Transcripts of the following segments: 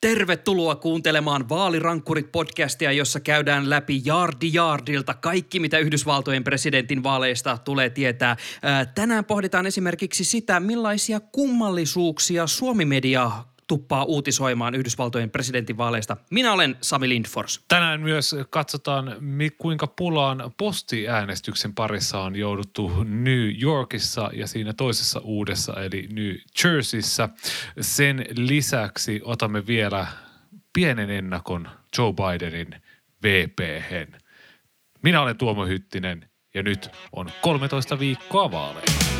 Tervetuloa kuuntelemaan Vaalirankkurit-podcastia, jossa käydään läpi jardi jardilta kaikki, mitä Yhdysvaltojen presidentin vaaleista tulee tietää. Tänään pohditaan esimerkiksi sitä, millaisia kummallisuuksia Suomi-media tuppaa uutisoimaan Yhdysvaltojen presidentinvaaleista. Minä olen Sami Lindfors. Tänään myös katsotaan, kuinka pulaan postiäänestyksen parissa on jouduttu New Yorkissa ja siinä toisessa uudessa eli New Jerseyssä. Sen lisäksi otamme vielä pienen ennakon Joe Bidenin vp Minä olen Tuomo Hyttinen ja nyt on 13 viikkoa vaaleja.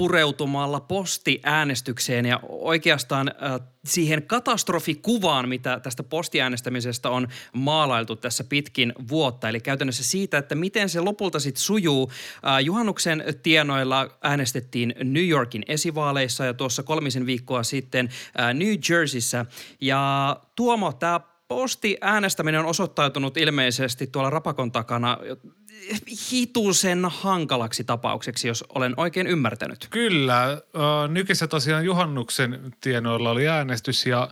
pureutumalla postiäänestykseen ja oikeastaan äh, siihen katastrofikuvaan, mitä tästä postiäänestämisestä on maalailtu tässä pitkin vuotta. Eli käytännössä siitä, että miten se lopulta sitten sujuu. Äh, juhannuksen tienoilla äänestettiin New Yorkin esivaaleissa ja tuossa kolmisen viikkoa sitten äh, New Jerseyssä. Ja Tuomo, tämä postiäänestäminen on osoittautunut ilmeisesti tuolla Rapakon takana hitusen hankalaksi tapaukseksi, jos olen oikein ymmärtänyt. Kyllä. Nykissä tosiaan juhannuksen tienoilla oli äänestys ja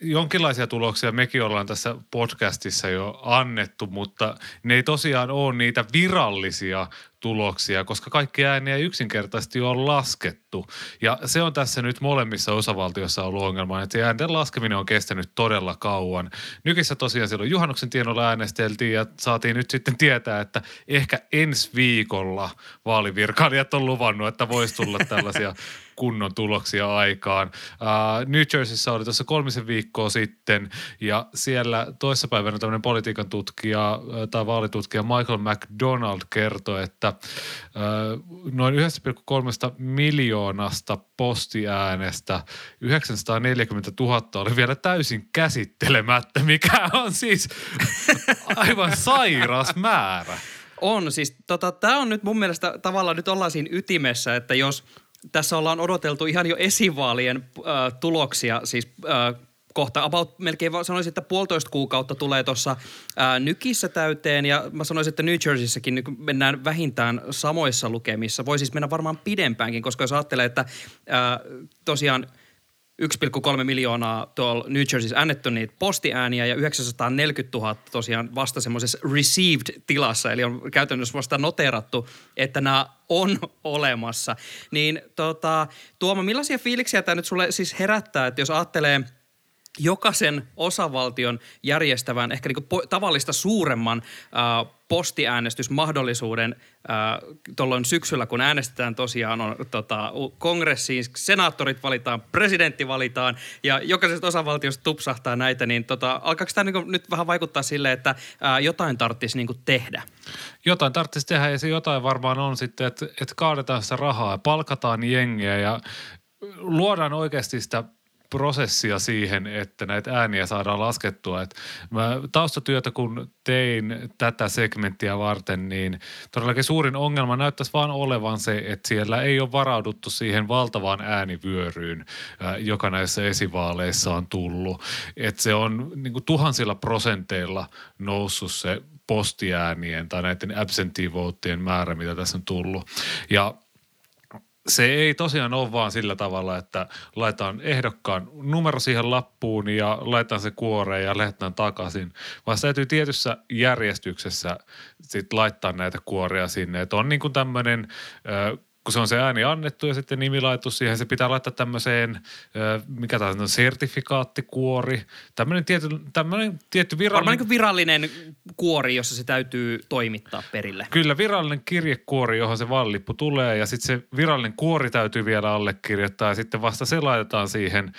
jonkinlaisia tuloksia mekin ollaan tässä podcastissa jo annettu, mutta ne ei tosiaan ole niitä virallisia tuloksia, koska kaikki ääniä yksinkertaisesti ole laskettu. Ja se on tässä nyt molemmissa osavaltioissa ollut ongelma, että äänten laskeminen on kestänyt todella kauan. Nykissä tosiaan silloin juhannuksen tienoilla äänesteltiin ja saatiin nyt sitten tietää, että ehkä ensi viikolla vaalivirkailijat on luvannut, että voisi tulla tällaisia kunnon tuloksia aikaan. Uh, New Jerseyssä oli tuossa kolmisen viikkoa sitten ja siellä toissapäivänä tämmöinen politiikan tutkija tai vaalitutkija Michael McDonald kertoi, että uh, noin 1,3 miljoonasta postiäänestä 940 000 oli vielä täysin käsittelemättä, mikä on siis aivan sairas määrä. On, siis tota, tämä on nyt mun mielestä tavallaan nyt ollaan siinä ytimessä, että jos – tässä ollaan odoteltu ihan jo esivaalien äh, tuloksia, siis äh, kohta about melkein sanoisin, että puolitoista kuukautta tulee tuossa Nykissä täyteen ja mä sanoisin, että New Jerseyssäkin niin mennään vähintään samoissa lukemissa. Voi siis mennä varmaan pidempäänkin, koska jos ajattelee, että ää, tosiaan – 1,3 miljoonaa tuolla New Jerseyssä annettu niitä postiääniä ja 940 000 tosiaan vasta semmoisessa received-tilassa, eli on käytännössä vasta noterattu, että nämä on olemassa. Niin tota, Tuoma, millaisia fiiliksiä tämä nyt sulle siis herättää, että jos ajattelee – jokaisen osavaltion järjestävän ehkä niin po- tavallista suuremman äh, postiäänestysmahdollisuuden äh, tuolloin syksyllä, kun äänestetään tosiaan on tota, kongressiin, senaattorit valitaan, presidentti valitaan ja jokaisesta osavaltiosta tupsahtaa näitä, niin tota, alkaako tämä niin nyt vähän vaikuttaa sille, että äh, jotain tarvitsisi niin tehdä? Jotain tarvitsisi tehdä ja se jotain varmaan on sitten, että, että kaadetaan sitä rahaa, palkataan jengiä ja luodaan oikeasti sitä prosessia siihen, että näitä ääniä saadaan laskettua. Et mä taustatyötä kun tein tätä segmenttiä varten, niin todellakin suurin ongelma näyttäisi vaan olevan se, että siellä ei ole varauduttu siihen valtavaan äänivyöryyn, joka näissä esivaaleissa on tullut. Että se on niin tuhansilla prosenteilla noussut se postiäänien tai näiden absentee määrä, mitä tässä on tullut. Ja se ei tosiaan ole vaan sillä tavalla, että laitetaan ehdokkaan numero siihen lappuun ja laitetaan se kuoreen ja lähdetään takaisin, vaan se täytyy tietyssä järjestyksessä sit laittaa näitä kuoria sinne. Että on niin kuin tämmöinen kun se on se ääni annettu ja sitten nimi laittu siihen, se pitää laittaa tämmöiseen, mikä tämä on, sertifikaattikuori, tämmöinen tietty, tämmöinen tietty virallinen. Varmaan niin virallinen kuori, jossa se täytyy toimittaa perille. Kyllä, virallinen kirjekuori, johon se vallippu tulee ja sitten se virallinen kuori täytyy vielä allekirjoittaa ja sitten vasta se laitetaan siihen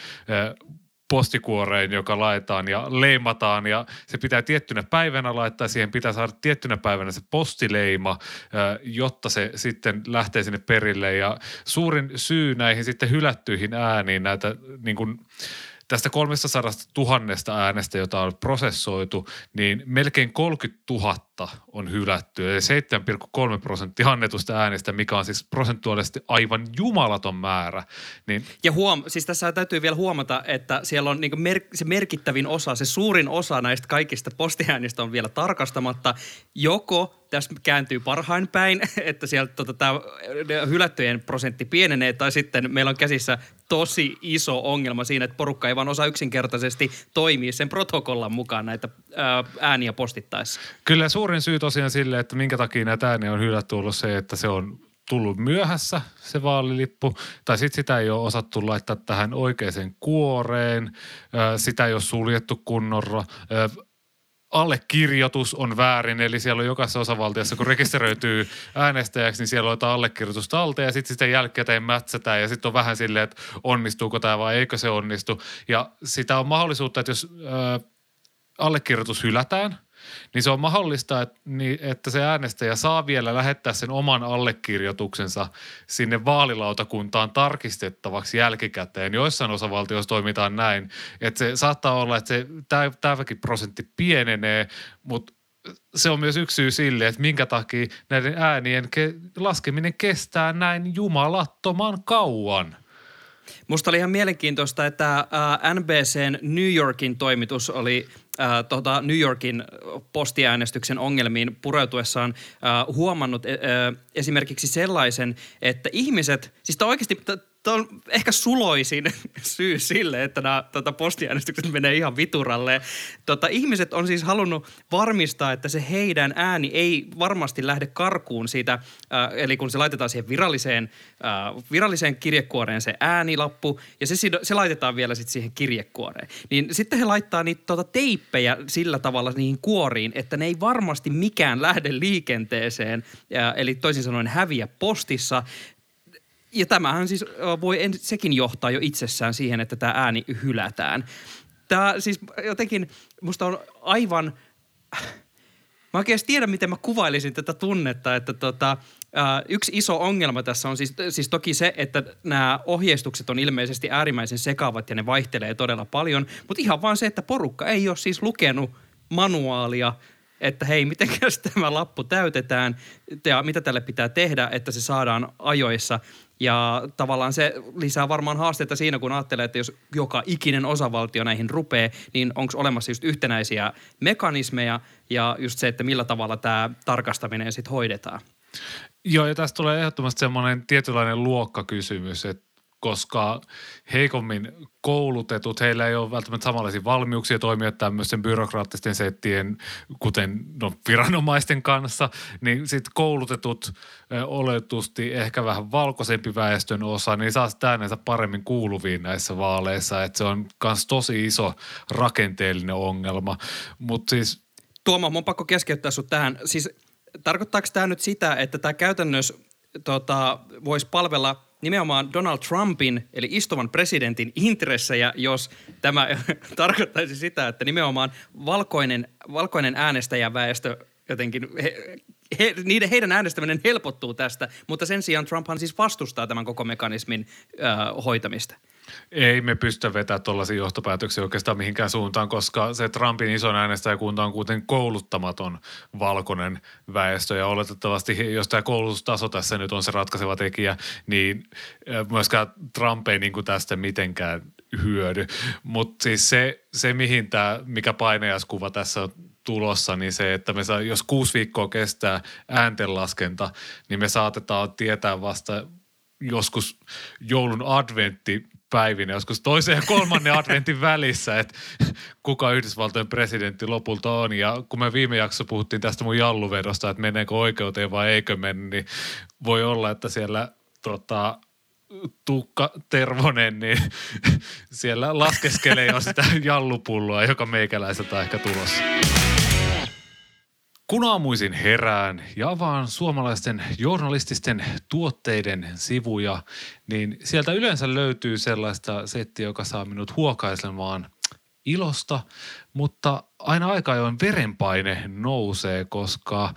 postikuoreen, joka laitetaan ja leimataan. Ja se pitää tiettynä päivänä laittaa, siihen pitää saada tiettynä päivänä se postileima, jotta se sitten lähtee sinne perille. Ja suurin syy näihin sitten hylättyihin ääniin näitä niin kuin tästä 300 tuhannesta äänestä, jota on prosessoitu, niin melkein 30 000 on hylätty. Eli 7,3 prosenttia annetusta äänestä, mikä on siis prosentuaalisesti aivan jumalaton määrä. Niin Ja huom, siis tässä täytyy vielä huomata, että siellä on niin mer- se merkittävin osa, se suurin osa näistä kaikista postiäänistä on vielä tarkastamatta. Joko tässä kääntyy parhain päin, että sieltä tota, tämä hylättyjen prosentti pienenee, tai sitten meillä on käsissä tosi iso ongelma siinä, että porukka ei vaan osaa yksinkertaisesti toimia sen protokollan mukaan näitä ää, ääniä postittaessa. Kyllä suurin syy tosiaan sille, että minkä takia näitä ääniä on hylätty ollut se, että se on tullut myöhässä se vaalilippu, tai sitten sitä ei ole osattu laittaa tähän oikeaan kuoreen, sitä ei ole suljettu kunnolla, allekirjoitus on väärin, eli siellä on jokaisessa osavaltiossa, kun rekisteröityy äänestäjäksi, niin siellä on jotain allekirjoitusta alta ja sitten sitten jälkikäteen mätsätään ja sitten on vähän silleen, että onnistuuko tämä vai eikö se onnistu. Ja sitä on mahdollisuutta, että jos äh, allekirjoitus hylätään – niin se on mahdollista, että, niin, että se äänestäjä saa vielä lähettää sen oman allekirjoituksensa sinne vaalilautakuntaan tarkistettavaksi jälkikäteen. Joissain osavaltioissa toimitaan näin, että se saattaa olla, että se tämäkin prosentti pienenee, mutta se on myös yksi syy sille, että minkä takia näiden äänien ke- laskeminen kestää näin jumalattoman kauan – Musta oli ihan mielenkiintoista, että NBCn New Yorkin toimitus oli äh, tota New Yorkin postiäänestyksen ongelmiin pureutuessaan äh, huomannut äh, esimerkiksi sellaisen, että ihmiset, siis tämä oikeasti, Tämä on ehkä suloisin syy sille, että nämä tota, postiäänestykset menee ihan vituralle. Tota, ihmiset on siis halunnut varmistaa, että se heidän ääni ei varmasti lähde karkuun siitä, äh, eli kun se laitetaan siihen viralliseen, äh, viralliseen kirjekuoreen se äänilappu, ja se, se laitetaan vielä sitten siihen kirjekuoreen. Niin sitten he laittaa niitä tota, teippejä sillä tavalla niihin kuoriin, että ne ei varmasti mikään lähde liikenteeseen, äh, eli toisin sanoen häviä postissa ja tämähän siis voi en, sekin johtaa jo itsessään siihen, että tämä ääni hylätään. Tämä siis jotenkin musta on aivan... Mä oikein tiedä, miten mä kuvailisin tätä tunnetta, että tota, yksi iso ongelma tässä on siis, siis toki se, että nämä ohjeistukset on ilmeisesti äärimmäisen sekaavat ja ne vaihtelee todella paljon, mutta ihan vaan se, että porukka ei ole siis lukenut manuaalia – että hei, miten tämä lappu täytetään ja mitä tälle pitää tehdä, että se saadaan ajoissa. Ja tavallaan se lisää varmaan haasteita siinä, kun ajattelee, että jos joka ikinen osavaltio näihin rupeaa, niin onko olemassa just yhtenäisiä mekanismeja ja just se, että millä tavalla tämä tarkastaminen sitten hoidetaan. Joo, ja tästä tulee ehdottomasti semmoinen tietynlainen luokkakysymys, että koska heikommin koulutetut, heillä ei ole välttämättä samanlaisia valmiuksia toimia tämmöisten byrokraattisten settien, kuten no, viranomaisten kanssa, niin sitten koulutetut oletusti ehkä vähän valkoisempi väestön osa, niin saa sitä äänensä paremmin kuuluviin näissä vaaleissa, että se on myös tosi iso rakenteellinen ongelma, mutta siis Tuomo, mun pakko keskeyttää sut tähän. Siis tarkoittaako tämä nyt sitä, että tämä käytännössä tota, voisi palvella nimenomaan Donald Trumpin, eli istuvan presidentin intressejä, jos tämä tarkoittaisi sitä, että nimenomaan valkoinen, valkoinen äänestäjäväestö jotenkin, he, he, niiden, heidän äänestäminen helpottuu tästä, mutta sen sijaan Trumphan siis vastustaa tämän koko mekanismin äh, hoitamista. Ei me pystytä vetämään tuollaisia johtopäätöksiä oikeastaan mihinkään suuntaan, koska se Trumpin ison äänestäjäkunta on kuitenkin kouluttamaton valkoinen väestö ja oletettavasti, jos tämä koulutustaso tässä nyt on se ratkaiseva tekijä, niin myöskään Trump ei niin kuin tästä mitenkään hyödy. Mutta siis se, se, mihin tämä, mikä painajaskuva tässä on tulossa, niin se, että me saa, jos kuusi viikkoa kestää ääntenlaskenta, niin me saatetaan tietää vasta joskus joulun adventti päivinä, joskus toisen ja kolmannen adventin välissä, että kuka Yhdysvaltojen presidentti lopulta on. Ja kun me viime jaksossa puhuttiin tästä mun jalluvedosta, että meneekö oikeuteen vai eikö mene, niin voi olla, että siellä tota, Tuukka Tervonen, niin siellä laskeskelee jo sitä jallupulloa, joka meikäläiseltä ehkä tulossa. Kun aamuisin herään ja avaan suomalaisten journalististen tuotteiden sivuja, niin sieltä yleensä löytyy sellaista settiä, joka saa minut huokaisemaan ilosta, mutta aina aika ajoin verenpaine nousee, koska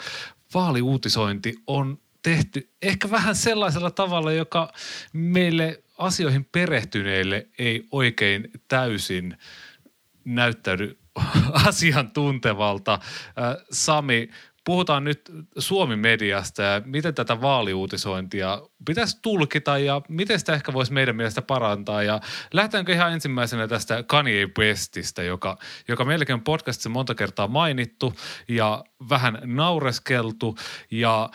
vaaliuutisointi on tehty ehkä vähän sellaisella tavalla, joka meille asioihin perehtyneille ei oikein täysin näyttäydy asiantuntevalta. Sami, puhutaan nyt Suomi-mediasta ja miten tätä vaaliuutisointia pitäisi tulkita ja miten sitä ehkä voisi meidän mielestä parantaa. Ja lähdetäänkö ihan ensimmäisenä tästä Kanye Westistä, joka, joka meilläkin on podcastissa monta kertaa mainittu ja vähän naureskeltu ja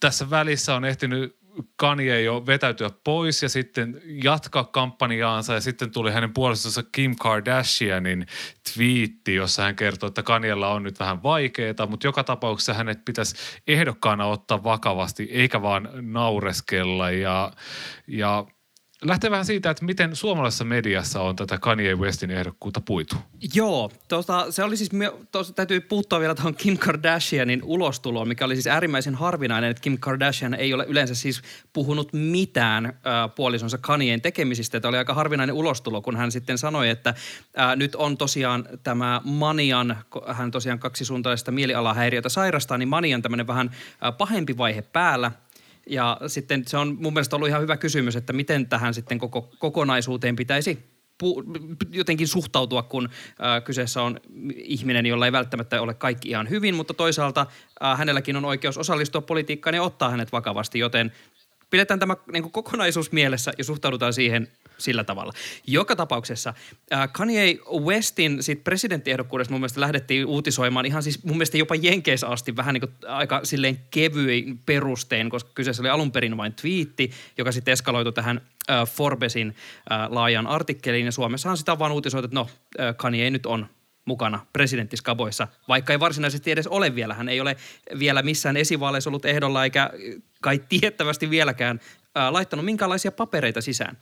tässä välissä on ehtinyt Kanye jo vetäytyä pois ja sitten jatkaa kampanjaansa ja sitten tuli hänen puolisonsa Kim Kardashianin twiitti, jossa hän kertoi, että Kanyella on nyt vähän vaikeaa, mutta joka tapauksessa hänet pitäisi ehdokkaana ottaa vakavasti eikä vaan naureskella. Ja, ja lähtee vähän siitä, että miten suomalaisessa mediassa on tätä Kanye Westin ehdokkuutta puitu. Joo, tota, se oli siis, tuossa täytyy puuttua vielä tuohon Kim Kardashianin ulostuloon, mikä oli siis äärimmäisen harvinainen, että Kim Kardashian ei ole yleensä siis puhunut mitään äh, puolisonsa Kanyeen tekemisistä. Tämä oli aika harvinainen ulostulo, kun hän sitten sanoi, että äh, nyt on tosiaan tämä manian, hän tosiaan kaksisuuntaista mielialahäiriötä sairastaa, niin manian tämmöinen vähän äh, pahempi vaihe päällä – ja sitten se on mun mielestä ollut ihan hyvä kysymys, että miten tähän sitten koko kokonaisuuteen pitäisi jotenkin suhtautua, kun äh, kyseessä on ihminen, jolla ei välttämättä ole kaikki ihan hyvin, mutta toisaalta äh, hänelläkin on oikeus osallistua politiikkaan ja ottaa hänet vakavasti, joten pidetään tämä niin kokonaisuus mielessä ja suhtaudutaan siihen sillä tavalla. Joka tapauksessa äh, Kanye Westin sit presidenttiehdokkuudesta mun mielestä lähdettiin uutisoimaan ihan siis mun mielestä jopa Jenkeissä asti vähän niin kuin aika silleen kevyin perustein, koska kyseessä oli alun perin vain twiitti, joka sitten eskaloitu tähän äh, Forbesin äh, laajan artikkeliin ja Suomessahan sitä on vaan uutisoitu, että no äh, Kanye nyt on mukana presidenttiskaboissa, vaikka ei varsinaisesti edes ole vielä. Hän ei ole vielä missään esivaaleissa ollut ehdolla eikä kai tiettävästi vieläkään äh, laittanut minkäänlaisia papereita sisään.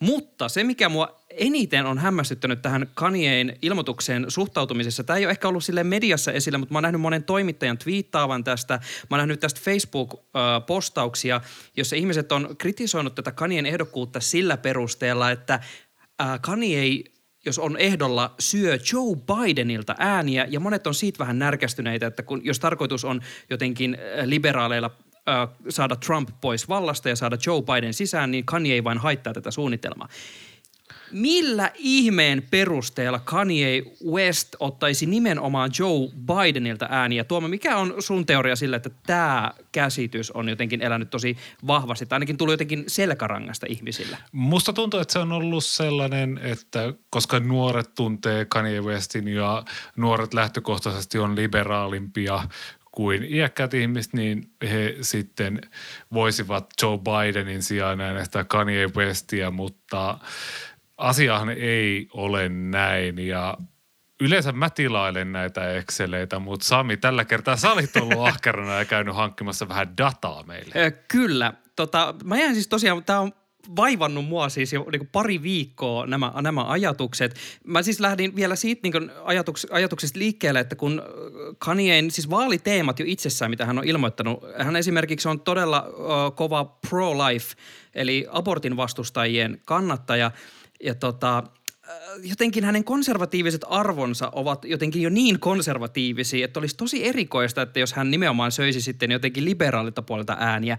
Mutta se, mikä mua eniten on hämmästyttänyt tähän Kanyeen ilmoitukseen suhtautumisessa, tämä ei ole ehkä ollut sille mediassa esillä, mutta mä oon nähnyt monen toimittajan twiittaavan tästä. Mä oon nähnyt tästä Facebook-postauksia, jossa ihmiset on kritisoinut tätä Kanyeen ehdokkuutta sillä perusteella, että Kanye jos on ehdolla, syö Joe Bidenilta ääniä ja monet on siitä vähän närkästyneitä, että kun, jos tarkoitus on jotenkin liberaaleilla saada Trump pois vallasta ja saada Joe Biden sisään, niin Kanye ei vain haittaa tätä suunnitelmaa. Millä ihmeen perusteella Kanye West ottaisi nimenomaan Joe Bidenilta ääniä? Tuoma, mikä on sun teoria sille, että tämä käsitys on jotenkin elänyt tosi vahvasti, tai ainakin tullut jotenkin selkärangasta ihmisillä? Musta tuntuu, että se on ollut sellainen, että koska nuoret tuntee Kanye Westin ja nuoret lähtökohtaisesti on liberaalimpia kuin iäkkäät ihmiset, niin he sitten voisivat Joe Bidenin sijaan äänestää Kanye Westia, mutta asiahan ei ole näin ja Yleensä mä tilailen näitä Exceleitä, mutta Sami, tällä kertaa sä olit ollut ahkerana ja käynyt hankkimassa vähän dataa meille. Kyllä. Tota, mä jäin siis tosiaan, tämä on vaivannut mua siis jo niin pari viikkoa nämä, nämä ajatukset. Mä siis lähdin vielä siitä niin ajatuks, ajatuksesta liikkeelle, että kun Kanyein siis vaaliteemat jo itsessään, mitä hän on ilmoittanut, hän esimerkiksi on todella uh, kova pro-life, eli abortin vastustajien kannattaja. Ja tota, jotenkin hänen konservatiiviset arvonsa ovat jotenkin jo niin konservatiivisia, että olisi tosi erikoista, että jos hän nimenomaan söisi sitten jotenkin liberaalilta puolelta ääniä.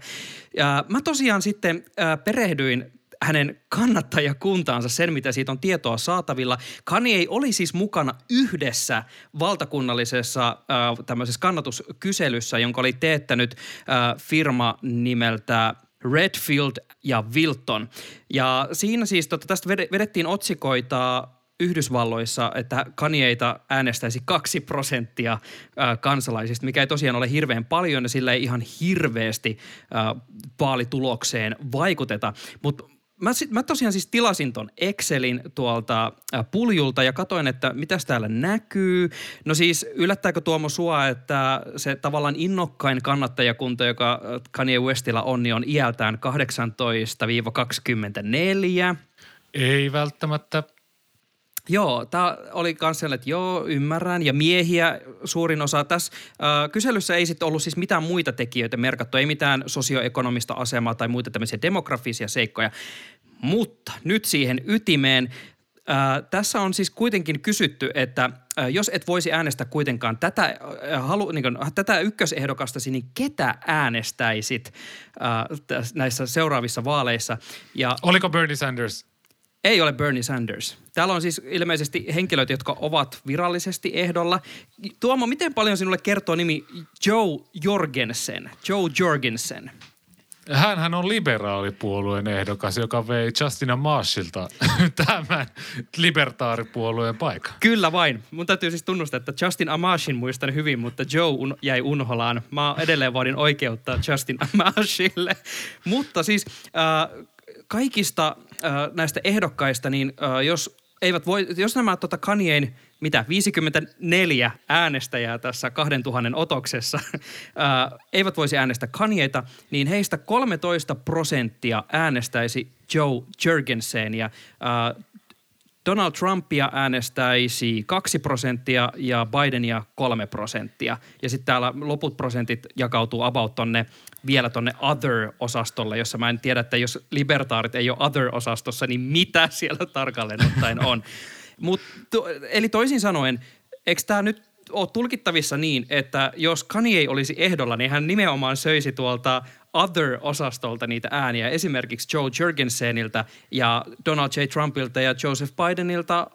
Ja mä tosiaan sitten äh, perehdyin hänen kannattajakuntaansa, sen mitä siitä on tietoa saatavilla. Kanye oli siis mukana yhdessä valtakunnallisessa äh, tämmöisessä kannatuskyselyssä, jonka oli teettänyt äh, firma nimeltä Redfield ja Wilton. Ja siinä siis tota, tästä vedettiin otsikoita Yhdysvalloissa, että Kanyeita äänestäisi kaksi prosenttia kansalaisista, mikä ei tosiaan ole hirveän paljon ja sillä ei ihan hirveästi vaalitulokseen vaikuteta. Mutta mä, mä tosiaan siis tilasin ton Excelin tuolta äh, puljulta ja katoin, että mitäs täällä näkyy. No siis yllättääkö Tuomo sua, että se tavallaan innokkain kannattajakunta, joka Kanye Westillä on, niin on iältään 18-24? Ei välttämättä. Joo, tämä oli myös että joo, ymmärrän. Ja miehiä suurin osa. Tässä äh, kyselyssä ei sitten ollut siis mitään muita tekijöitä merkattu, ei mitään sosioekonomista asemaa tai muita tämmöisiä demografisia seikkoja. Mutta nyt siihen ytimeen. Ää, tässä on siis kuitenkin kysytty, että ää, jos et voisi äänestää kuitenkaan tätä, ää, halu, niin kuin, tätä ykkösehdokastasi, niin ketä äänestäisit ää, täs- näissä seuraavissa vaaleissa? Ja Oliko Bernie Sanders? Ei ole Bernie Sanders. Täällä on siis ilmeisesti henkilöitä, jotka ovat virallisesti ehdolla. Tuomo, miten paljon sinulle kertoo nimi Joe Jorgensen? Joe Jorgensen. Hänhän on liberaalipuolueen ehdokas, joka vei Justina Marshilta tämän libertaaripuolueen paikan. Kyllä vain. Mun täytyy siis tunnustaa, että Justin Amashin muistan hyvin, mutta Joe un- jäi unholaan. Mä edelleen vaadin oikeutta Justin Amashille. mutta siis äh, kaikista äh, näistä ehdokkaista, niin äh, jos eivät voi, jos nämä tota Kanyein, mitä, 54 äänestäjää tässä 2000 otoksessa ää, eivät voisi äänestää Kanyeita, niin heistä 13 prosenttia äänestäisi Joe Jurgensenia. Ää, Donald Trumpia äänestäisi 2 prosenttia ja Bidenia 3 prosenttia. Ja sitten täällä loput prosentit jakautuu about tonne, vielä tonne other-osastolle, jossa mä en tiedä, että jos libertaarit ei ole other-osastossa, niin mitä siellä tarkalleen ottaen on. Mut, to, eli toisin sanoen, eikö tämä nyt ole tulkittavissa niin, että jos Kanye olisi ehdolla, niin hän nimenomaan söisi tuolta Other-osastolta niitä ääniä, esimerkiksi Joe Jurgensenilta ja Donald J. Trumpilta ja Joseph Bidenilta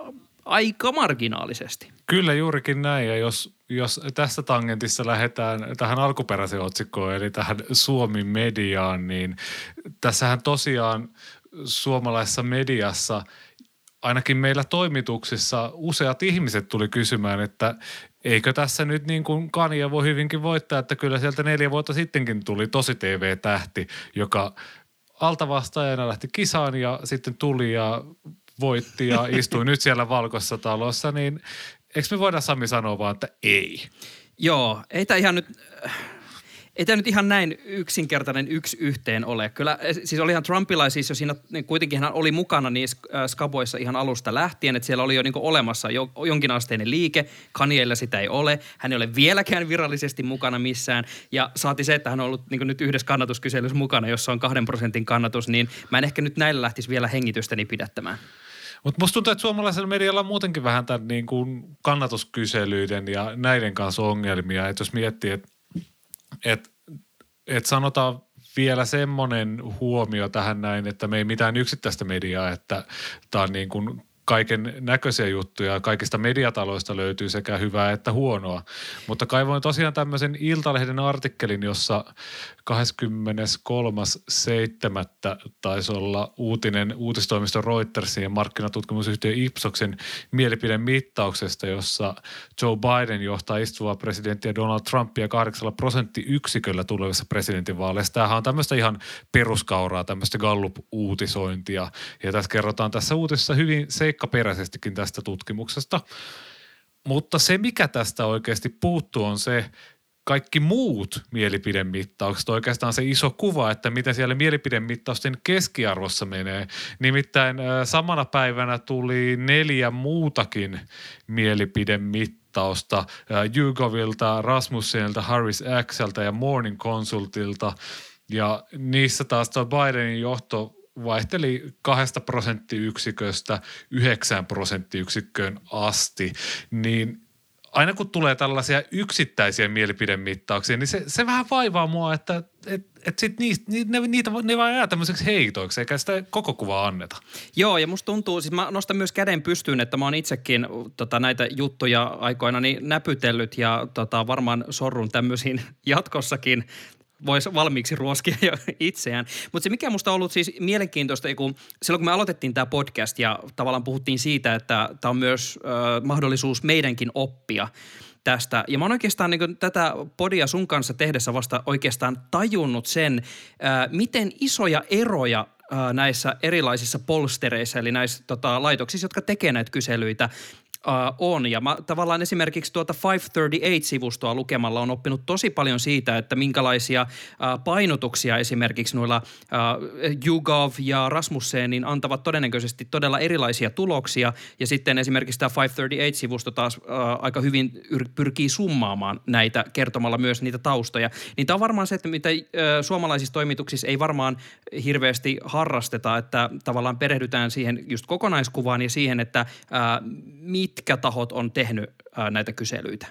aika marginaalisesti. Kyllä juurikin näin, ja jos, jos tässä tangentissa lähdetään tähän alkuperäiseen otsikkoon, eli tähän Suomi mediaan, niin tässähän tosiaan suomalaisessa mediassa ainakin meillä toimituksissa useat ihmiset tuli kysymään, että eikö tässä nyt niin kuin Kanye voi hyvinkin voittaa, että kyllä sieltä neljä vuotta sittenkin tuli tosi TV-tähti, joka altavastaajana lähti kisaan ja sitten tuli ja voitti ja istui nyt siellä valkoisessa talossa, niin eikö me voida Sami sanoa vaan, että ei? Joo, ei tämä ihan nyt... Ei tämä nyt ihan näin yksinkertainen yksi yhteen ole. Kyllä, siis olihan siis jo siinä, niin kuitenkin hän oli mukana niissä äh, skaboissa ihan alusta lähtien, että siellä oli jo niin olemassa jo, jonkinasteinen liike. Kaniella sitä ei ole. Hän ei ole vieläkään virallisesti mukana missään. Ja saati se, että hän on ollut niin nyt yhdessä kannatuskyselyssä mukana, jossa on kahden prosentin kannatus, niin mä en ehkä nyt näillä lähtisi vielä hengitystäni pidättämään. Mutta musta tuntuu, että suomalaisella medialla on muutenkin vähän tämän niin kuin kannatuskyselyiden ja näiden kanssa ongelmia. Että jos miettii, että et, et sanotaan vielä semmoinen huomio tähän näin, että me ei mitään yksittäistä mediaa, että tämä on niin kuin kaiken näköisiä juttuja. Kaikista mediataloista löytyy sekä hyvää että huonoa. Mutta kaivoin tosiaan tämmöisen Iltalehden artikkelin, jossa 23.7. taisi olla uutinen uutistoimisto Reutersin ja markkinatutkimusyhtiö Ipsoksen mielipidemittauksesta, jossa Joe Biden johtaa istuvaa presidenttiä Donald Trumpia kahdeksalla prosenttiyksiköllä tulevissa presidentinvaaleissa. Tämähän on tämmöistä ihan peruskauraa, tämmöistä Gallup-uutisointia. Ja tässä kerrotaan tässä uutisessa hyvin seikkaperäisestikin tästä tutkimuksesta. Mutta se, mikä tästä oikeasti puuttuu, on se, kaikki muut mielipidemittaukset, oikeastaan se iso kuva, että miten siellä mielipidemittausten keskiarvossa menee. Nimittäin samana päivänä tuli neljä muutakin mielipidemittausta Jugovilta, Rasmussenilta, Harris Axelta ja Morning Consultilta. Ja niissä taas tuo Bidenin johto vaihteli kahdesta prosenttiyksiköstä yhdeksään prosenttiyksikköön asti, niin aina kun tulee tällaisia yksittäisiä mielipidemittauksia, niin se, se vähän vaivaa mua, että et, et sit niistä, ne, niitä, ne vaan jää tämmöiseksi heitoiksi, eikä sitä koko kuvaa anneta. Joo, ja musta tuntuu, siis mä nostan myös käden pystyyn, että mä oon itsekin tota, näitä juttuja aikoina niin näpytellyt ja tota, varmaan sorrun tämmöisiin jatkossakin voisi valmiiksi ruoskia jo itseään. Mutta se mikä musta on ollut siis mielenkiintoista, kun silloin kun me aloitettiin tämä podcast ja tavallaan puhuttiin siitä, että tämä on myös äh, mahdollisuus meidänkin oppia tästä. Ja mä oon oikeastaan niin tätä podia sun kanssa tehdessä vasta oikeastaan tajunnut sen, äh, miten isoja eroja näissä erilaisissa polstereissa, eli näissä tota, laitoksissa, jotka tekee näitä kyselyitä, uh, on. Ja mä tavallaan esimerkiksi tuota 538-sivustoa lukemalla on oppinut tosi paljon siitä, että minkälaisia uh, painotuksia esimerkiksi noilla uh, YouGov ja Rasmussenin antavat todennäköisesti todella erilaisia tuloksia. Ja sitten esimerkiksi tämä 538-sivusto taas uh, aika hyvin yr- pyrkii summaamaan näitä kertomalla myös niitä taustoja. Niin tämä on varmaan se, että mitä uh, suomalaisissa toimituksissa ei varmaan hirveästi harrasteta, että tavallaan perehdytään siihen just kokonaiskuvaan ja siihen, että uh, mitkä tahot on tehnyt näitä kyselyitä.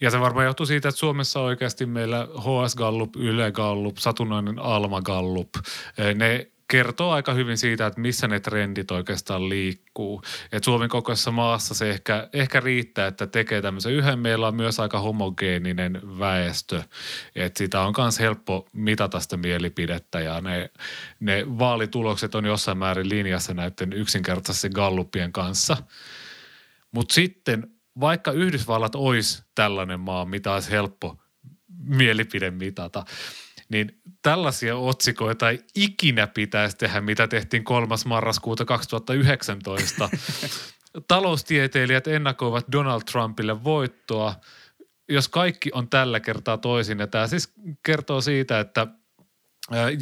Ja se varmaan johtuu siitä, että Suomessa oikeasti meillä HS Gallup, Yle Gallup, satunnainen Alma Gallup, ne kertoo aika hyvin siitä, että missä ne trendit oikeastaan liikkuu. Et Suomen kokoisessa maassa se ehkä, ehkä riittää, että tekee tämmöisen yhden. Meillä on myös aika homogeeninen väestö, että sitä on myös helppo mitata sitä mielipidettä ja ne, ne vaalitulokset on jossain määrin linjassa näiden yksinkertaisesti gallupien kanssa. Mutta sitten vaikka Yhdysvallat olisi tällainen maa, mitä olisi helppo mielipide mitata, niin tällaisia otsikoita ei ikinä pitäisi tehdä, mitä tehtiin 3. marraskuuta 2019. Taloustieteilijät ennakoivat Donald Trumpille voittoa, jos kaikki on tällä kertaa toisin. Ja tämä siis kertoo siitä, että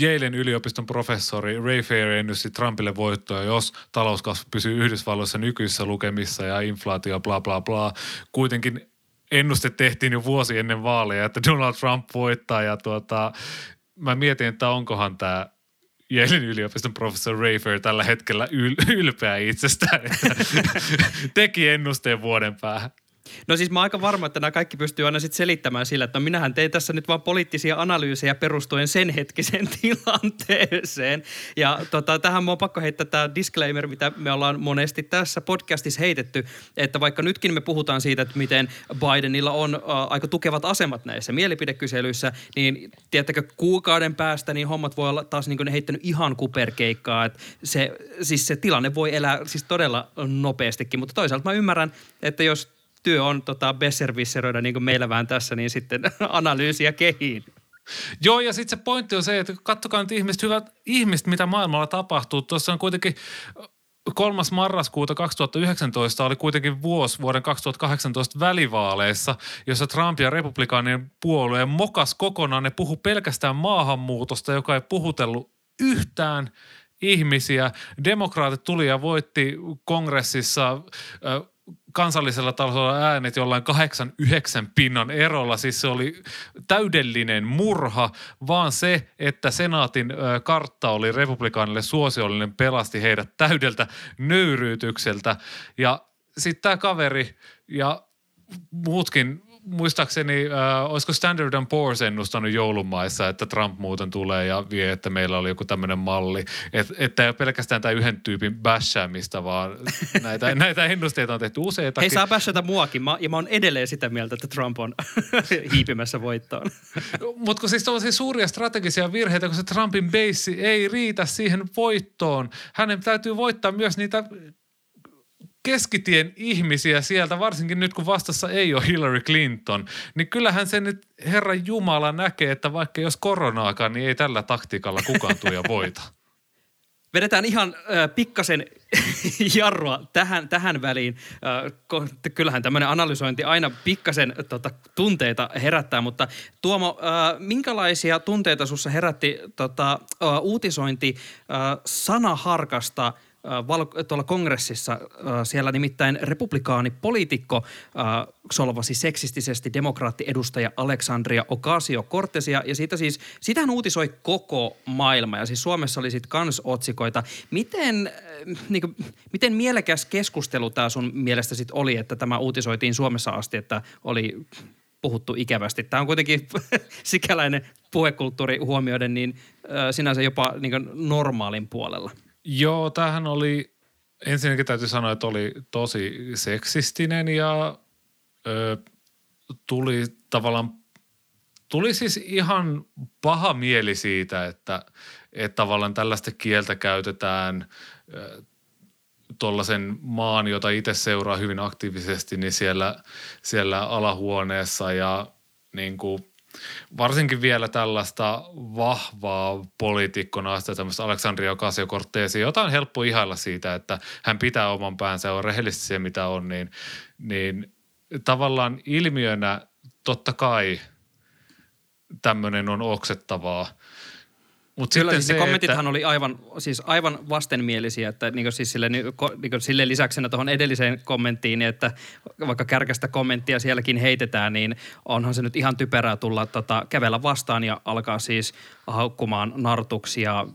Yalen yliopiston professori Ray Fair ennusti Trumpille voittoa, jos talouskasvu pysyy Yhdysvalloissa nykyisissä lukemissa ja inflaatio bla bla bla. Kuitenkin ennuste tehtiin jo vuosi ennen vaaleja, että Donald Trump voittaa ja tuota, mä mietin, että onkohan tämä Yalein yliopiston professori Rayfair tällä hetkellä yl- ylpeä itsestään, että teki ennusteen vuoden päähän. No siis mä oon aika varma, että nämä kaikki pystyy aina sitten selittämään sillä, että no minähän tein tässä nyt vaan poliittisia analyysejä perustuen sen hetkisen tilanteeseen. Ja tota, tähän mä oon pakko heittää tämä disclaimer, mitä me ollaan monesti tässä podcastissa heitetty, että vaikka nytkin me puhutaan siitä, että miten Bidenilla on äh, aika tukevat asemat näissä mielipidekyselyissä, niin tiedättekö kuukauden päästä niin hommat voi olla taas niin kuin heittänyt ihan kuperkeikkaa. Että se, siis se tilanne voi elää siis todella nopeastikin, mutta toisaalta mä ymmärrän, että jos työ on tota, besservisseroida niin kuin meillä vähän tässä, niin sitten analyysiä kehiin. Joo, ja sitten se pointti on se, että katsokaa nyt ihmiset, hyvät ihmiset, mitä maailmalla tapahtuu. Tuossa on kuitenkin kolmas marraskuuta 2019 oli kuitenkin vuosi vuoden 2018 välivaaleissa, jossa Trump ja republikaanien puolueen mokas kokonaan. Ne puhu pelkästään maahanmuutosta, joka ei puhutellut yhtään ihmisiä. Demokraatit tuli ja voitti kongressissa kansallisella tasolla äänet jollain 8-9 pinnan erolla. Siis se oli täydellinen murha, vaan se, että senaatin kartta oli republikaanille suosiollinen, pelasti heidät täydeltä nöyryytykseltä. Ja sitten tämä kaveri ja muutkin muistaakseni, äh, olisiko Standard Poor's ennustanut joulumaissa, että Trump muuten tulee ja vie, että meillä oli joku tämmöinen malli. Et, että ei ole pelkästään tämä yhden tyypin bashäämistä, vaan näitä, näitä ennusteita on tehty useita. Hei, saa bashata muakin, mä, ja mä oon edelleen sitä mieltä, että Trump on hiipimässä voittoon. Mutta kun siis tällaisia suuria strategisia virheitä, kun se Trumpin base ei riitä siihen voittoon. Hänen täytyy voittaa myös niitä keskitien ihmisiä sieltä, varsinkin nyt kun vastassa ei ole Hillary Clinton, niin kyllähän se nyt Herran Jumala näkee, että vaikka jos koronaakaan, niin ei tällä taktiikalla kukaan tuja voita. Vedetään ihan äh, pikkasen jarrua tähän, tähän väliin. Äh, kyllähän tämmöinen analysointi aina pikkasen tota, tunteita herättää, mutta Tuomo, äh, minkälaisia tunteita sussa herätti tota, äh, uutisointi äh, sanaharkasta – tuolla kongressissa siellä nimittäin republikaanipoliitikko solvasi seksistisesti demokraattiedustaja Alexandria Ocasio-Cortesia ja siitä siis, sitähän uutisoi koko maailma ja siis Suomessa oli sitten kans otsikoita. Miten, niin kuin, miten mielekäs keskustelu tämä sun mielestä sitten oli, että tämä uutisoitiin Suomessa asti, että oli puhuttu ikävästi. Tämä on kuitenkin sikäläinen puhekulttuuri huomioiden niin sinänsä jopa niin normaalin puolella. Joo, tämähän oli, ensinnäkin täytyy sanoa, että oli tosi seksistinen ja ö, tuli tavallaan, tuli siis ihan paha mieli siitä, että, että tavallaan tällaista kieltä käytetään tuollaisen maan, jota itse seuraa hyvin aktiivisesti, niin siellä, siellä alahuoneessa ja niin kuin varsinkin vielä tällaista vahvaa poliitikkona, sitä tämmöistä Aleksandria ocasio jota on helppo ihailla siitä, että hän pitää oman päänsä on rehellisesti se, mitä on, niin, niin tavallaan ilmiönä totta kai tämmöinen on oksettavaa – Mut Kyllä siis se, kommentithan että... oli aivan, siis aivan vastenmielisiä, että niin siis sille, niin, niin sille lisäksenä tuohon edelliseen kommenttiin, että vaikka kärkästä kommenttia sielläkin heitetään, niin onhan se nyt ihan typerää tulla tota, kävellä vastaan ja alkaa siis haukkumaan nartuksia.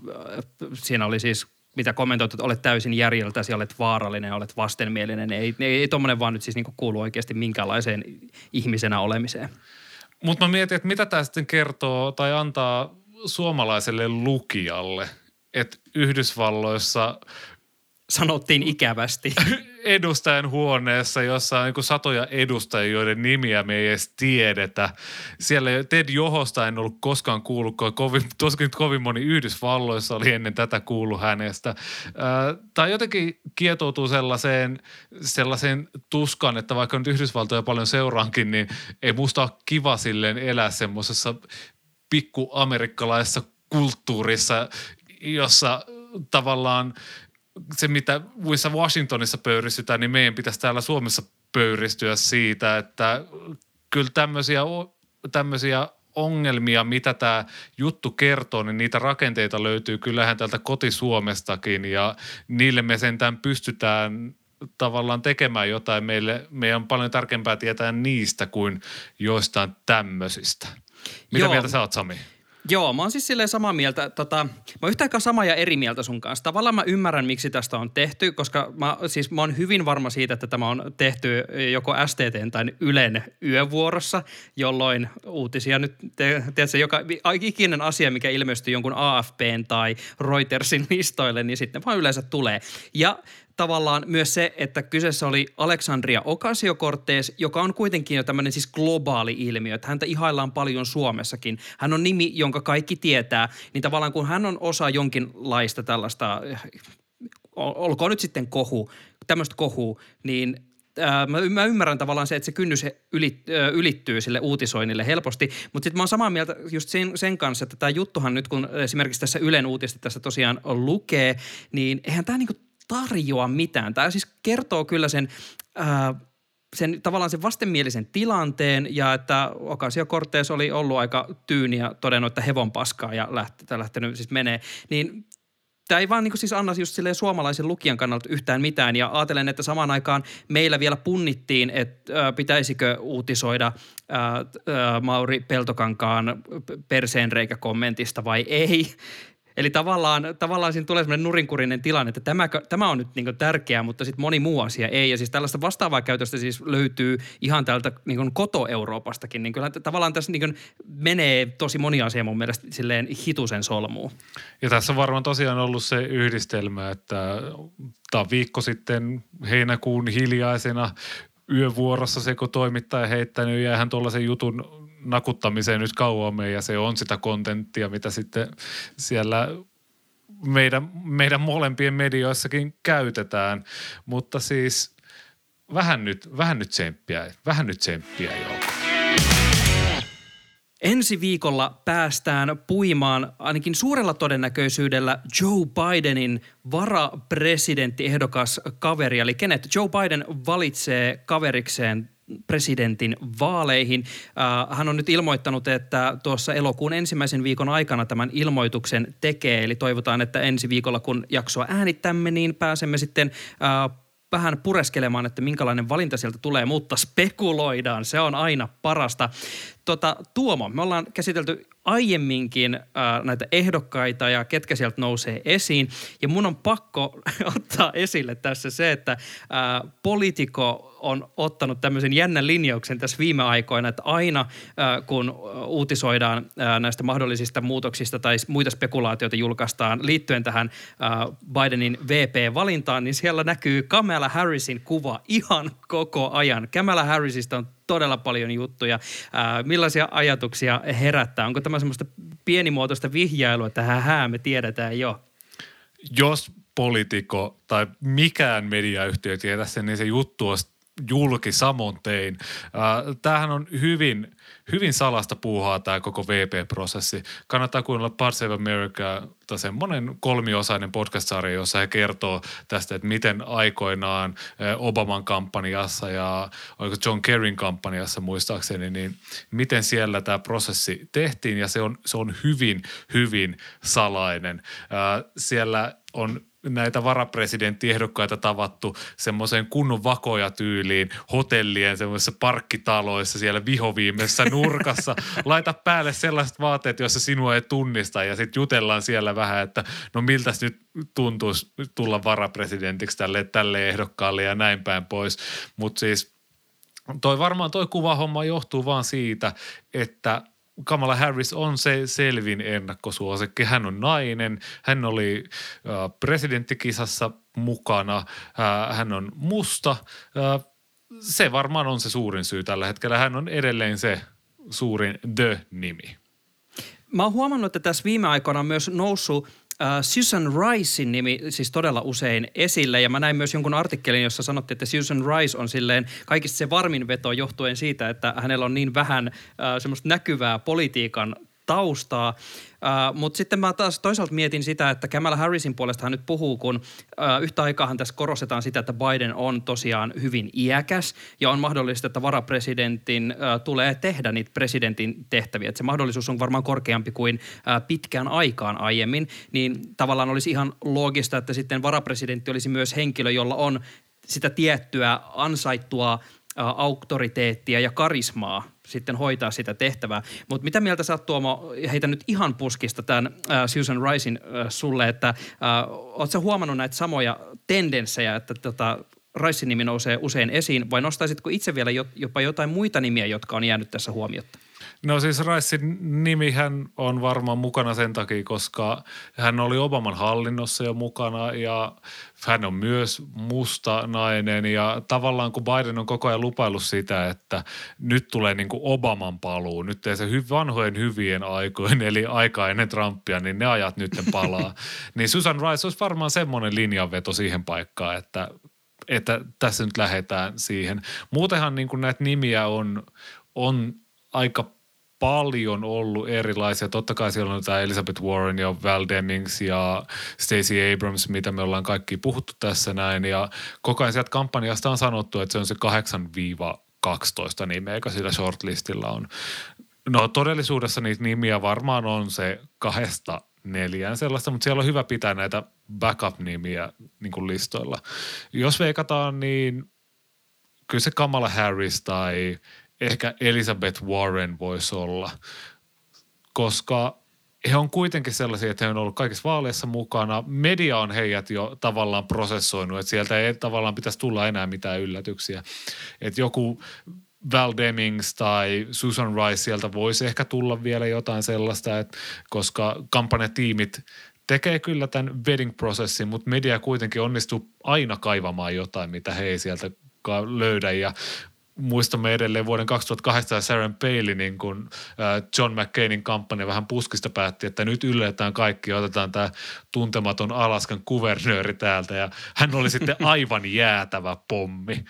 Siinä oli siis mitä kommentoit, että olet täysin järjeltäsi, olet vaarallinen, olet vastenmielinen. Ei, ei, ei tuommoinen vaan nyt siis niin kuulu oikeasti minkäänlaiseen ihmisenä olemiseen. Mutta mä mietin, että mitä tämä sitten kertoo tai antaa suomalaiselle lukijalle, että Yhdysvalloissa sanottiin ikävästi. Edustajan huoneessa, jossa on niin satoja edustajia, joiden nimiä me ei edes tiedetä. Siellä Ted Johosta en ollut koskaan kuullut, kovin, tuskin kovin moni Yhdysvalloissa oli ennen tätä kuullut hänestä. Tai jotenkin kietoutuu sellaiseen, sellaiseen tuskaan, että vaikka nyt Yhdysvaltoja paljon seuraankin, niin ei musta ole kiva silleen elää semmoisessa pikkuamerikkalaisessa kulttuurissa, jossa tavallaan se, mitä muissa Washingtonissa pöyristytään, niin meidän pitäisi täällä Suomessa pöyristyä siitä, että kyllä tämmöisiä, tämmöisiä ongelmia, mitä tämä juttu kertoo, niin niitä rakenteita löytyy kyllähän täältä kotisuomestakin ja niille me sentään pystytään tavallaan tekemään jotain. Meille, meidän on paljon tärkeämpää tietää niistä kuin joistain tämmöisistä. Mitä Joo. mieltä sä oot, Sami? Joo, mä oon siis silleen samaa mieltä. Tota, mä oon yhtä aikaa samaa ja eri mieltä sun kanssa. Tavallaan mä ymmärrän, miksi tästä on tehty, koska mä, siis mä oon hyvin varma siitä, että tämä on tehty joko STT tai Ylen yövuorossa, jolloin uutisia nyt, te, tiedätkö, joka ikinen asia, mikä ilmestyy jonkun AFPn tai Reutersin listoille, niin sitten vaan yleensä tulee. Ja tavallaan myös se, että kyseessä oli Alexandria Ocasio-Cortez, joka on kuitenkin jo tämmöinen siis globaali ilmiö, että häntä ihaillaan paljon Suomessakin. Hän on nimi, jonka kaikki tietää, niin tavallaan kun hän on osa jonkinlaista tällaista, olkoon nyt sitten kohu, tämmöistä kohu, niin mä, ymmärrän tavallaan se, että se kynnys ylittyy sille uutisoinnille helposti, mutta sitten mä oon samaa mieltä just sen, sen kanssa, että tämä juttuhan nyt, kun esimerkiksi tässä Ylen uutista tässä tosiaan lukee, niin eihän tämä niinku tarjoa mitään. Tämä siis kertoo kyllä sen, ää, sen tavallaan sen vastenmielisen tilanteen ja että Ocasio Cortez oli ollut aika tyyni ja todennut, että hevon paskaa ja lähtenyt, lähtenyt siis menee. Niin tämä ei vaan niin siis anna just suomalaisen lukijan kannalta yhtään mitään. Ja ajattelen, että samaan aikaan meillä vielä punnittiin, että pitäisikö uutisoida ää, ää, Mauri Peltokankaan perseenreikä-kommentista vai ei. Eli tavallaan, tavallaan siinä tulee sellainen nurinkurinen tilanne, että tämä, tämä on nyt niin tärkeää, mutta sitten moni muu asia ei. Ja siis tällaista vastaavaa käytöstä siis löytyy ihan täältä niin koto-Euroopastakin. Niin kyllä tavallaan tässä niin menee tosi moni asia mun mielestä silleen hitusen solmuun. Ja tässä on varmaan tosiaan ollut se yhdistelmä, että tämä viikko sitten heinäkuun hiljaisena yövuorossa se, kun toimittaja heittänyt ja hän tuollaisen jutun nakuttamiseen nyt kauemmin ja se on sitä kontenttia, mitä sitten siellä meidän, meidän molempien medioissakin käytetään. Mutta siis vähän nyt, vähän nyt tsemppiä, vähän nyt tsemppiä joo. Ensi viikolla päästään puimaan ainakin suurella todennäköisyydellä Joe Bidenin varapresidenttiehdokas kaveri. Eli kenet Joe Biden valitsee kaverikseen presidentin vaaleihin. Äh, hän on nyt ilmoittanut, että tuossa elokuun ensimmäisen viikon aikana tämän ilmoituksen tekee. Eli toivotaan, että ensi viikolla kun jaksoa äänittämme, niin pääsemme sitten äh, vähän pureskelemaan, että minkälainen valinta sieltä tulee, mutta spekuloidaan. Se on aina parasta. Tota, Tuomo, me ollaan käsitelty aiemminkin äh, näitä ehdokkaita ja ketkä sieltä nousee esiin. Ja mun on pakko ottaa esille tässä se, että äh, politiko on ottanut tämmöisen jännän linjauksen tässä viime aikoina, että aina äh, kun uutisoidaan äh, näistä mahdollisista muutoksista tai muita spekulaatioita julkaistaan liittyen tähän äh, Bidenin VP-valintaan, niin siellä näkyy Kamala Harrisin kuva ihan koko ajan. Kamala Harrisista on todella paljon juttuja. Ää, millaisia ajatuksia herättää? Onko tämä semmoista pienimuotoista vihjailua, että hää, me tiedetään jo? Jos poliitikko tai mikään mediayhtiö tietää sen, niin se juttu olisi julki samoin tein. Äh, tämähän on hyvin, hyvin salasta puuhaa tämä koko VP-prosessi. Kannattaa kuunnella Parts of America, semmoinen kolmiosainen podcast-sarja, jossa he kertoo tästä, että miten aikoinaan Obaman kampanjassa ja oliko John Kerryn kampanjassa muistaakseni, niin miten siellä tämä prosessi tehtiin ja se on, se on hyvin, hyvin salainen. Siellä on näitä varapresidenttiehdokkaita tavattu semmoiseen kunnon vakoja tyyliin hotellien semmoisissa parkkitaloissa siellä vihoviimessä nurkassa. Laita päälle sellaiset vaatteet, joissa sinua ei tunnista ja sitten jutellaan siellä vähän, että no miltä nyt tuntuisi tulla varapresidentiksi tälle, tälle ehdokkaalle ja näin päin pois. Mutta siis toi varmaan toi kuvahomma johtuu vaan siitä, että – Kamala Harris on se selvin ennakkosuosikki. Hän on nainen, hän oli äh, presidenttikisassa mukana, äh, hän on musta. Äh, se varmaan on se suurin syy tällä hetkellä. Hän on edelleen se suurin The-nimi. Mä oon huomannut, että tässä viime aikoina on myös noussut Susan Ricein nimi siis todella usein esille ja mä näin myös jonkun artikkelin, jossa sanottiin, että Susan Rice on silleen kaikista se varmin veto johtuen siitä, että hänellä on niin vähän uh, semmoista näkyvää politiikan taustaa. Uh, Mutta sitten mä taas toisaalta mietin sitä, että Kamala Harrisin puolesta hän nyt puhuu, kun uh, yhtä aikaahan tässä korostetaan sitä, että Biden on tosiaan hyvin iäkäs ja on mahdollista, että varapresidentin uh, tulee tehdä niitä presidentin tehtäviä. Et se mahdollisuus on varmaan korkeampi kuin uh, pitkään aikaan aiemmin, niin tavallaan olisi ihan loogista, että sitten varapresidentti olisi myös henkilö, jolla on sitä tiettyä ansaittua – auktoriteettia ja karismaa sitten hoitaa sitä tehtävää. Mutta mitä mieltä sä oot Tuomo, heitä nyt ihan puskista tämän äh, Susan Ricein äh, sulle, että äh, oot huomannut näitä samoja tendenssejä, että tota, Ricein nimi nousee usein esiin, vai nostaisitko itse vielä jopa jotain muita nimiä, jotka on jäänyt tässä huomiotta? No siis Ricein nimihän on varmaan mukana sen takia, koska hän oli Obaman hallinnossa jo mukana ja hän on myös musta nainen ja tavallaan kun Biden on koko ajan lupaillut sitä, että nyt tulee niin kuin Obaman paluu, nyt ei se hy- vanhojen hyvien aikojen eli aika ennen Trumpia, niin ne ajat nyt palaa. niin Susan Rice olisi varmaan semmoinen linjanveto siihen paikkaan, että että tässä nyt lähdetään siihen. Muutenhan niin kuin näitä nimiä on, on aika paljon ollut erilaisia. Totta kai siellä on tämä Elizabeth Warren ja Val Demings ja Stacey Abrams, mitä me ollaan kaikki puhuttu tässä näin. Ja koko ajan sieltä kampanjasta on sanottu, että se on se 8-12 nimeä, joka sillä shortlistilla on. No todellisuudessa niitä nimiä varmaan on se kahdesta neljään sellaista, mutta siellä on hyvä pitää näitä backup-nimiä niin kuin listoilla. Jos veikataan, niin kyllä se Kamala Harris tai ehkä Elizabeth Warren voisi olla, koska he on kuitenkin sellaisia, että he on ollut kaikissa vaaleissa mukana. Media on heidät jo tavallaan prosessoinut, että sieltä ei tavallaan pitäisi tulla enää mitään yllätyksiä. Että joku Val Demings tai Susan Rice sieltä voisi ehkä tulla vielä jotain sellaista, että koska kampanjatiimit tekee kyllä tämän wedding-prosessin, mutta media kuitenkin onnistuu aina kaivamaan jotain, mitä he ei sieltä löydä ja muistamme edelleen vuoden 2008 Sharon Palinin, kun John McCainin kampanja vähän puskista päätti, että nyt ylletään kaikki ja otetaan tämä tuntematon Alaskan kuvernööri täältä ja hän oli sitten aivan jäätävä pommi.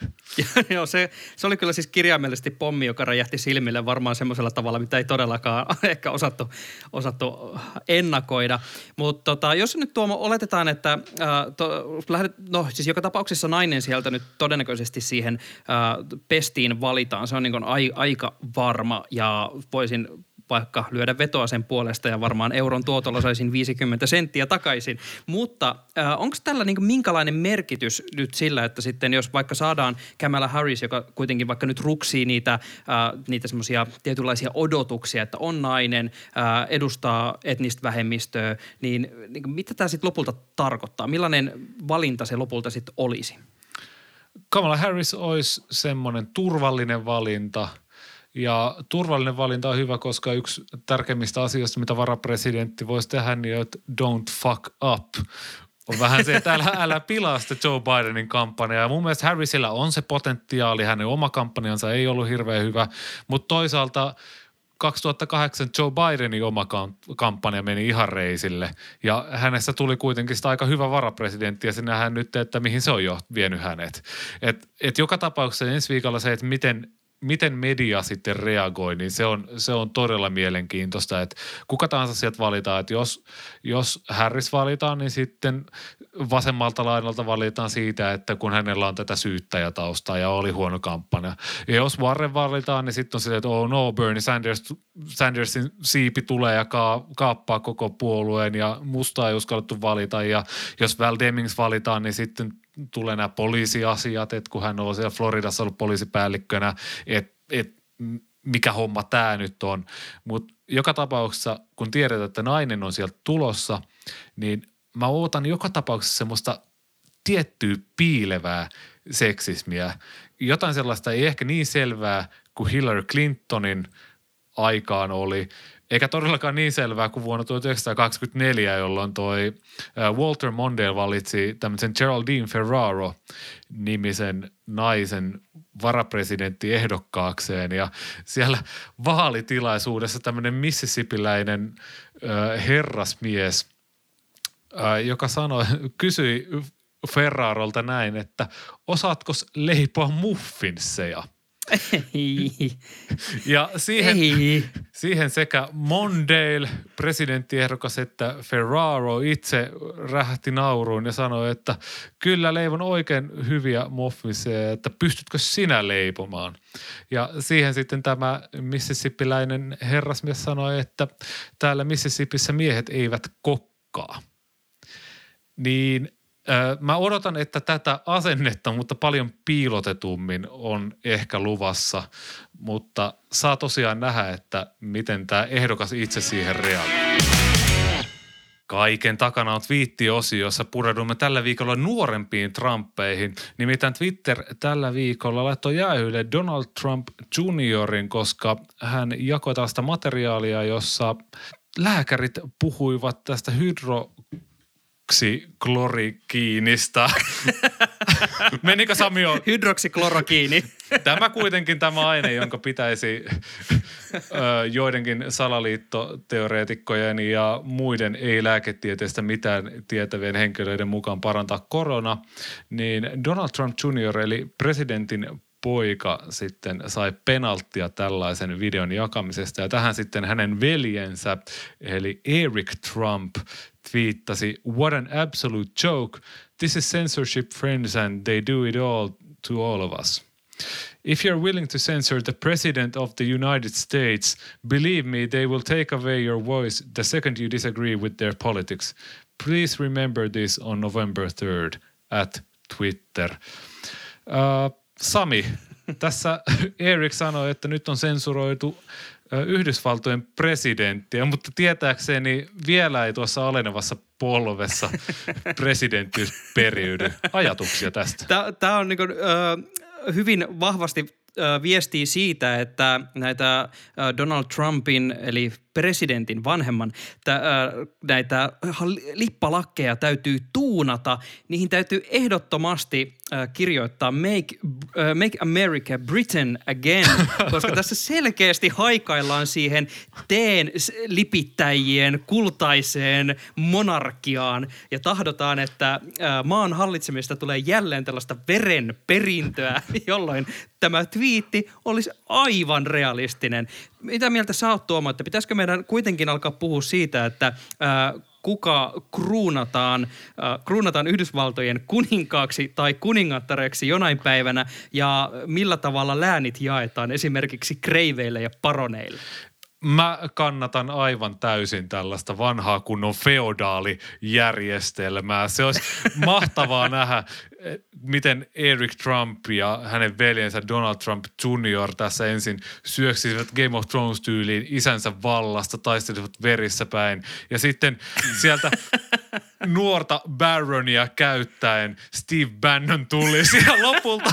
Joo, se, se oli kyllä siis kirjaimellisesti pommi, joka räjähti silmille varmaan semmoisella tavalla, mitä ei todellakaan ehkä osattu, osattu ennakoida. Mutta tota, jos nyt Tuomo oletetaan, että äh, to, lähdet, no siis joka tapauksessa nainen sieltä nyt todennäköisesti siihen äh, pestiin valitaan. Se on niin ai, aika varma ja voisin vaikka lyödä vetoa sen puolesta ja varmaan euron tuotolla saisin 50 senttiä takaisin. Mutta äh, onko tällä niin minkälainen merkitys nyt sillä, että sitten jos vaikka saadaan Kamala Harris, joka kuitenkin vaikka nyt ruksii niitä, äh, niitä semmoisia tietynlaisia odotuksia, että on nainen, äh, edustaa etnistä vähemmistöä, niin, niin mitä tämä sitten lopulta tarkoittaa? Millainen valinta se lopulta sitten olisi? Kamala Harris olisi semmoinen turvallinen valinta – ja turvallinen valinta on hyvä, koska yksi tärkeimmistä asioista, mitä varapresidentti voisi tehdä, niin että don't fuck up. On vähän se, että älä, älä pilaa sitä Joe Bidenin kampanjaa. Ja mun mielestä Harrisilla on se potentiaali, hänen oma kampanjansa ei ollut hirveän hyvä, mutta toisaalta 2008 Joe Bidenin oma kampanja meni ihan reisille ja hänestä tuli kuitenkin sitä aika hyvä varapresidentti ja se nähdään nyt, että mihin se on jo vienyt hänet. Et, et joka tapauksessa ensi viikolla se, että miten miten media sitten reagoi, niin se on, se on todella mielenkiintoista, että kuka tahansa sieltä valitaan, että jos, jos Harris valitaan, niin sitten vasemmalta laidalta valitaan siitä, että kun hänellä on tätä syyttäjätaustaa ja oli huono kampanja. Ja jos Warren valitaan, niin sitten on se, että oh no, Bernie Sanders, Sandersin siipi tulee ja ka, kaappaa koko puolueen ja musta ei uskallettu valita. Ja jos Val Demings valitaan, niin sitten tulee nämä poliisiasiat, että kun hän on siellä Floridassa ollut poliisipäällikkönä, että et, mikä homma tämä nyt on. Mutta joka tapauksessa, kun tiedetään, että nainen on sieltä tulossa, niin mä ootan joka tapauksessa semmoista tiettyä piilevää seksismiä. Jotain sellaista ei ehkä niin selvää kuin Hillary Clintonin aikaan oli, eikä todellakaan niin selvää kuin vuonna 1924, jolloin toi Walter Mondale valitsi tämmöisen Geraldine Ferraro-nimisen naisen varapresidentti ehdokkaakseen ja siellä vaalitilaisuudessa tämmöinen mississippiläinen herrasmies, joka sanoi, kysyi Ferrarolta näin, että osaatko leipoa muffinseja? Ei. Ja siihen, Ei. siihen sekä Mondale, presidenttiehdokas, että Ferraro itse rähti nauruun ja sanoi, että kyllä leivon oikein hyviä muffinseja, että pystytkö sinä leipomaan? Ja siihen sitten tämä mississippiläinen herrasmies sanoi, että täällä Mississippissä miehet eivät kokkaa. Niin Mä odotan, että tätä asennetta, mutta paljon piilotetummin on ehkä luvassa, mutta saa tosiaan nähdä, että miten tämä ehdokas itse siihen reagoi. Kaiken takana on twiittiosio, jossa pureudumme tällä viikolla nuorempiin Trumpeihin. Nimittäin Twitter tällä viikolla laittoi jäähylle Donald Trump Juniorin, koska hän jakoi tällaista materiaalia, jossa lääkärit puhuivat tästä hydro hydroksiklorikiinista. Menikö Sami jo? Hydroksiklorokiini. Tämä kuitenkin tämä aine, jonka pitäisi ö, joidenkin salaliittoteoreetikkojen ja muiden ei-lääketieteestä mitään tietävien henkilöiden mukaan parantaa korona, niin Donald Trump Jr. eli presidentin poika sitten sai penalttia tällaisen videon jakamisesta ja tähän sitten hänen veljensä eli Eric Trump twiittasi What an absolute joke. This is censorship friends and they do it all to all of us. If you're willing to censor the president of the United States, believe me, they will take away your voice the second you disagree with their politics. Please remember this on November 3rd at Twitter. Uh, Sami, tässä Erik sanoi, että nyt on sensuroitu Yhdysvaltojen presidenttiä, mutta tietääkseni vielä ei tuossa alenevassa polvessa presidenttiys periydy. Ajatuksia tästä? Tämä on niin kuin, äh, hyvin vahvasti viestii siitä, että näitä Donald Trumpin eli presidentin vanhemman tä, näitä lippalakkeja täytyy tuunata. Niihin täytyy ehdottomasti kirjoittaa Make, Make America Britain Again, koska tässä selkeästi haikaillaan siihen teen lipittäjien kultaiseen monarkiaan ja tahdotaan, että maan hallitsemista tulee jälleen tällaista verenperintöä, jolloin tämä twiitti olisi aivan realistinen. Mitä mieltä sä oot Tuomo, että pitäisikö meidän kuitenkin alkaa puhua siitä, että ää, kuka kruunataan, äh, kruunataan Yhdysvaltojen kuninkaaksi tai kuningattareksi jonain päivänä ja millä tavalla läänit jaetaan esimerkiksi kreiveille ja paroneille? Mä kannatan aivan täysin tällaista vanhaa kunnon feodaalijärjestelmää. Se olisi mahtavaa nähdä, miten Eric Trump ja hänen veljensä Donald Trump Jr. tässä ensin syöksivät Game of Thrones-tyyliin isänsä vallasta, taistelivat verissä päin. Ja sitten sieltä nuorta Baronia käyttäen Steve Bannon tuli ja lopulta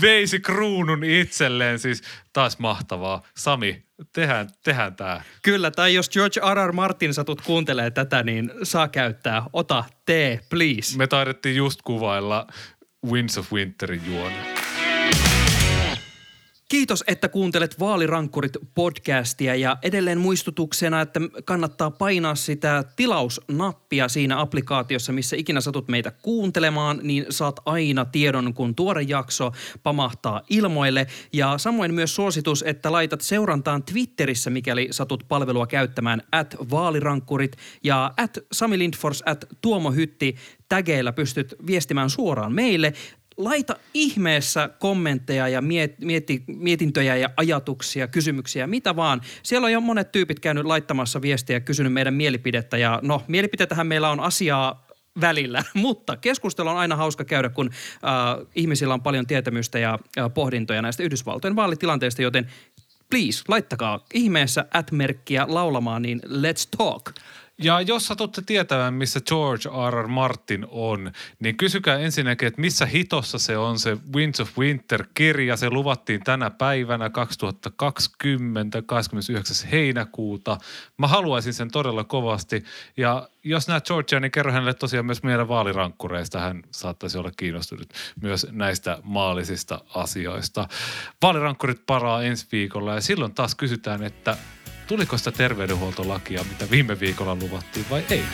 veisi kruunun itselleen. Siis taas mahtavaa. Sami, tehdään, tehdään tämä. Kyllä, tai jos George R. R. Martin satut kuuntelee tätä, niin saa käyttää. Ota tee, please. Me taidettiin just kuvailla Winds of Winterin juoni. Kiitos, että kuuntelet Vaalirankkurit podcastia ja edelleen muistutuksena, että kannattaa painaa sitä tilausnappia siinä applikaatiossa, missä ikinä satut meitä kuuntelemaan, niin saat aina tiedon, kun tuore jakso pamahtaa ilmoille. Ja samoin myös suositus, että laitat seurantaan Twitterissä, mikäli satut palvelua käyttämään at vaalirankkurit ja at Sami Lindfors at Tuomo Hytti tägeillä pystyt viestimään suoraan meille laita ihmeessä kommentteja ja miet, mieti, mietintöjä ja ajatuksia, kysymyksiä, mitä vaan. Siellä on jo monet tyypit käynyt laittamassa viestiä ja kysynyt meidän mielipidettä ja no, mielipidetähän meillä on asiaa välillä, mutta keskustelu on aina hauska käydä, kun äh, ihmisillä on paljon tietämystä ja äh, pohdintoja näistä Yhdysvaltojen vaalitilanteista, joten please, laittakaa ihmeessä at-merkkiä laulamaan, niin let's talk. Ja jos satutte tietämään, missä George R. R. Martin on, niin kysykää ensinnäkin, että missä hitossa se on se Winds of Winter-kirja. Se luvattiin tänä päivänä 2020, 29. heinäkuuta. Mä haluaisin sen todella kovasti. Ja jos näet Georgia, niin kerro hänelle tosiaan myös meidän vaalirankkureista. Hän saattaisi olla kiinnostunut myös näistä maallisista asioista. Vaalirankkurit paraa ensi viikolla ja silloin taas kysytään, että tuliko sitä terveydenhuoltolakia, mitä viime viikolla luvattiin vai ei?